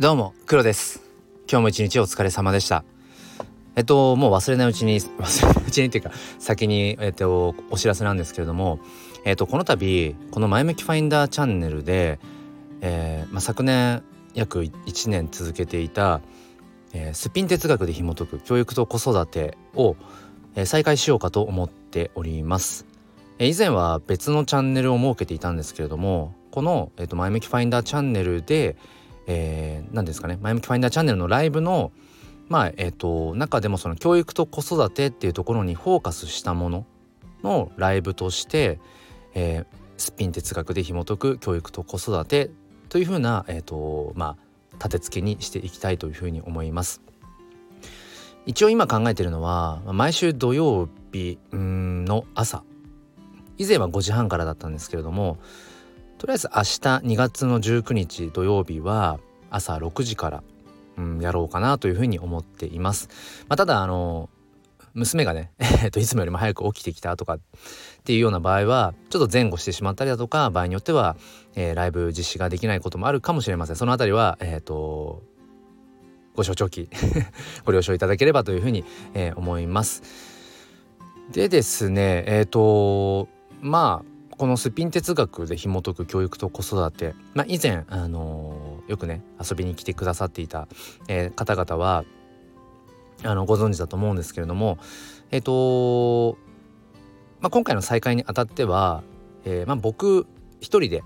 どうも黒です。今日も一日お疲れ様でした。えっともう忘れないうちに忘れないうちにっていうか先にえっとお知らせなんですけれどもえっとこの度この前向きファインダーチャンネルで、えーまあ、昨年約1年続けていた、えー、スピン哲学で紐解く教育と子育てを、えー、再開しようかと思っております、え、以前は別のチャンネルを設けていたんですけれどもこの、えーと、前向きファインダーチャンネルで、えー、何ですかね前向きファインダーチャンネルのライブのまあえっ、ー、と中でもその教育と子育てっていうところにフォーカスしたもののライブとして、えー、スピン哲学で紐解く教育と子育てというふうな、えーとまあ、立て付けにしていきたいというふうに思います。一応今考えてるのは毎週土曜日の朝以前は5時半からだったんですけれどもとりあえず明日2月の19日土曜日は朝6時から、うん、やろうかなというふうに思っています。まあ、ただあの娘がね、えっと、いつもよりも早く起きてきたとかっていうような場合はちょっと前後してしまったりだとか場合によっては、えー、ライブ実施ができないこともあるかもしれませんそのあたりはえっ、ー、とご承知き ご了承いただければというふうに、えー、思いますでですねえっ、とまあこのスピン哲学で紐解く教育と子育て、まあ、以前、あのー、よくね遊びに来てくださっていた、えー、方々はあのご存知だと思うんですけれどもえっ、ー、と、まあ、今回の再開にあたっては、えまあ、僕一人で、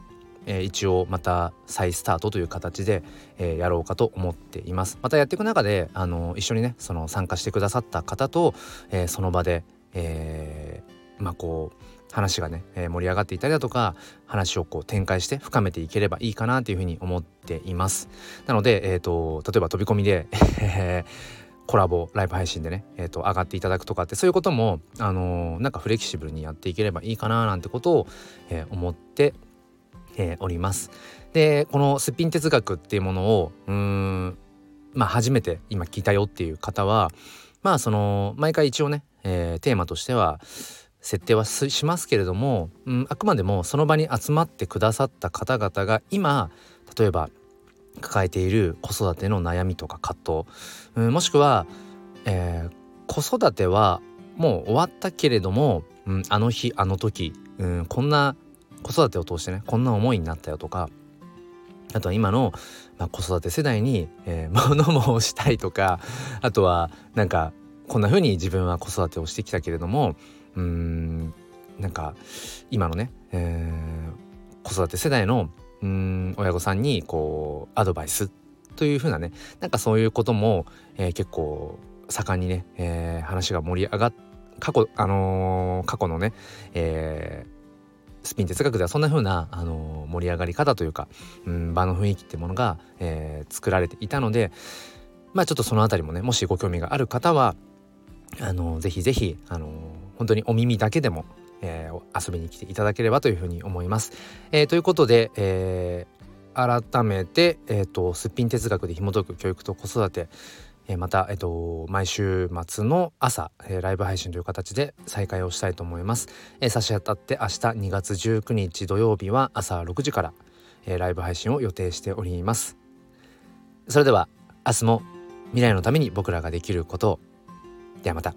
え一応また再スタートという形で、えやろうかと思っています。またやっていく中で、あの一緒にねその参加してくださった方と、えその場で、えまあこう話がね、えー、盛り上がっていたりだとか話をこう展開して深めていければいいかなというふうに思っています。なので、えーと、例えば飛び込みで コラボライブ配信でね、えーと、上がっていただくとかってそういうことも、あのー、なんかフレキシブルにやっていければいいかななんてことを、えー、思って、えー、おります。でこのすっぴん哲学っていうものをうんまあ初めて今聞いたよっていう方はまあその毎回一応ね、えー、テーマとしては設定はしますけれども、うん、あくまでもその場に集まってくださった方々が今例えば抱えている子育ての悩みとか葛藤、うん、もしくは、えー、子育てはもう終わったけれども、うん、あの日あの時、うん、こんな子育てを通してねこんな思いになったよとかあとは今の、まあ、子育て世代に、えー、物申したいとかあとはなんかこんな風に自分は子育てをしてきたけれどもうんなんか今のね、えー、子育て世代のうん親御さんにこうアドバイスというふうなねなんかそういうことも、えー、結構盛んにね、えー、話が盛り上がっ過去あのー、過去のね、えー、スピン哲学ではそんな風な、あのー、盛り上がり方というか、うん、場の雰囲気ってものが、えー、作られていたのでまあちょっとその辺りもねもしご興味がある方はあのー、ぜひぜひ、あの、本当にお耳だけでも、えー、遊びに来ていただければというふうに思います。えー、ということで、えー、改めて、えーと、すっぴん哲学で紐解く教育と子育て、え、また、えーと、毎週末の朝、え、ライブ配信という形で再開をしたいと思います。え、差し当たって明日2月19日土曜日は朝6時から、え、ライブ配信を予定しております。それでは明日も未来のために僕らができることをではまた。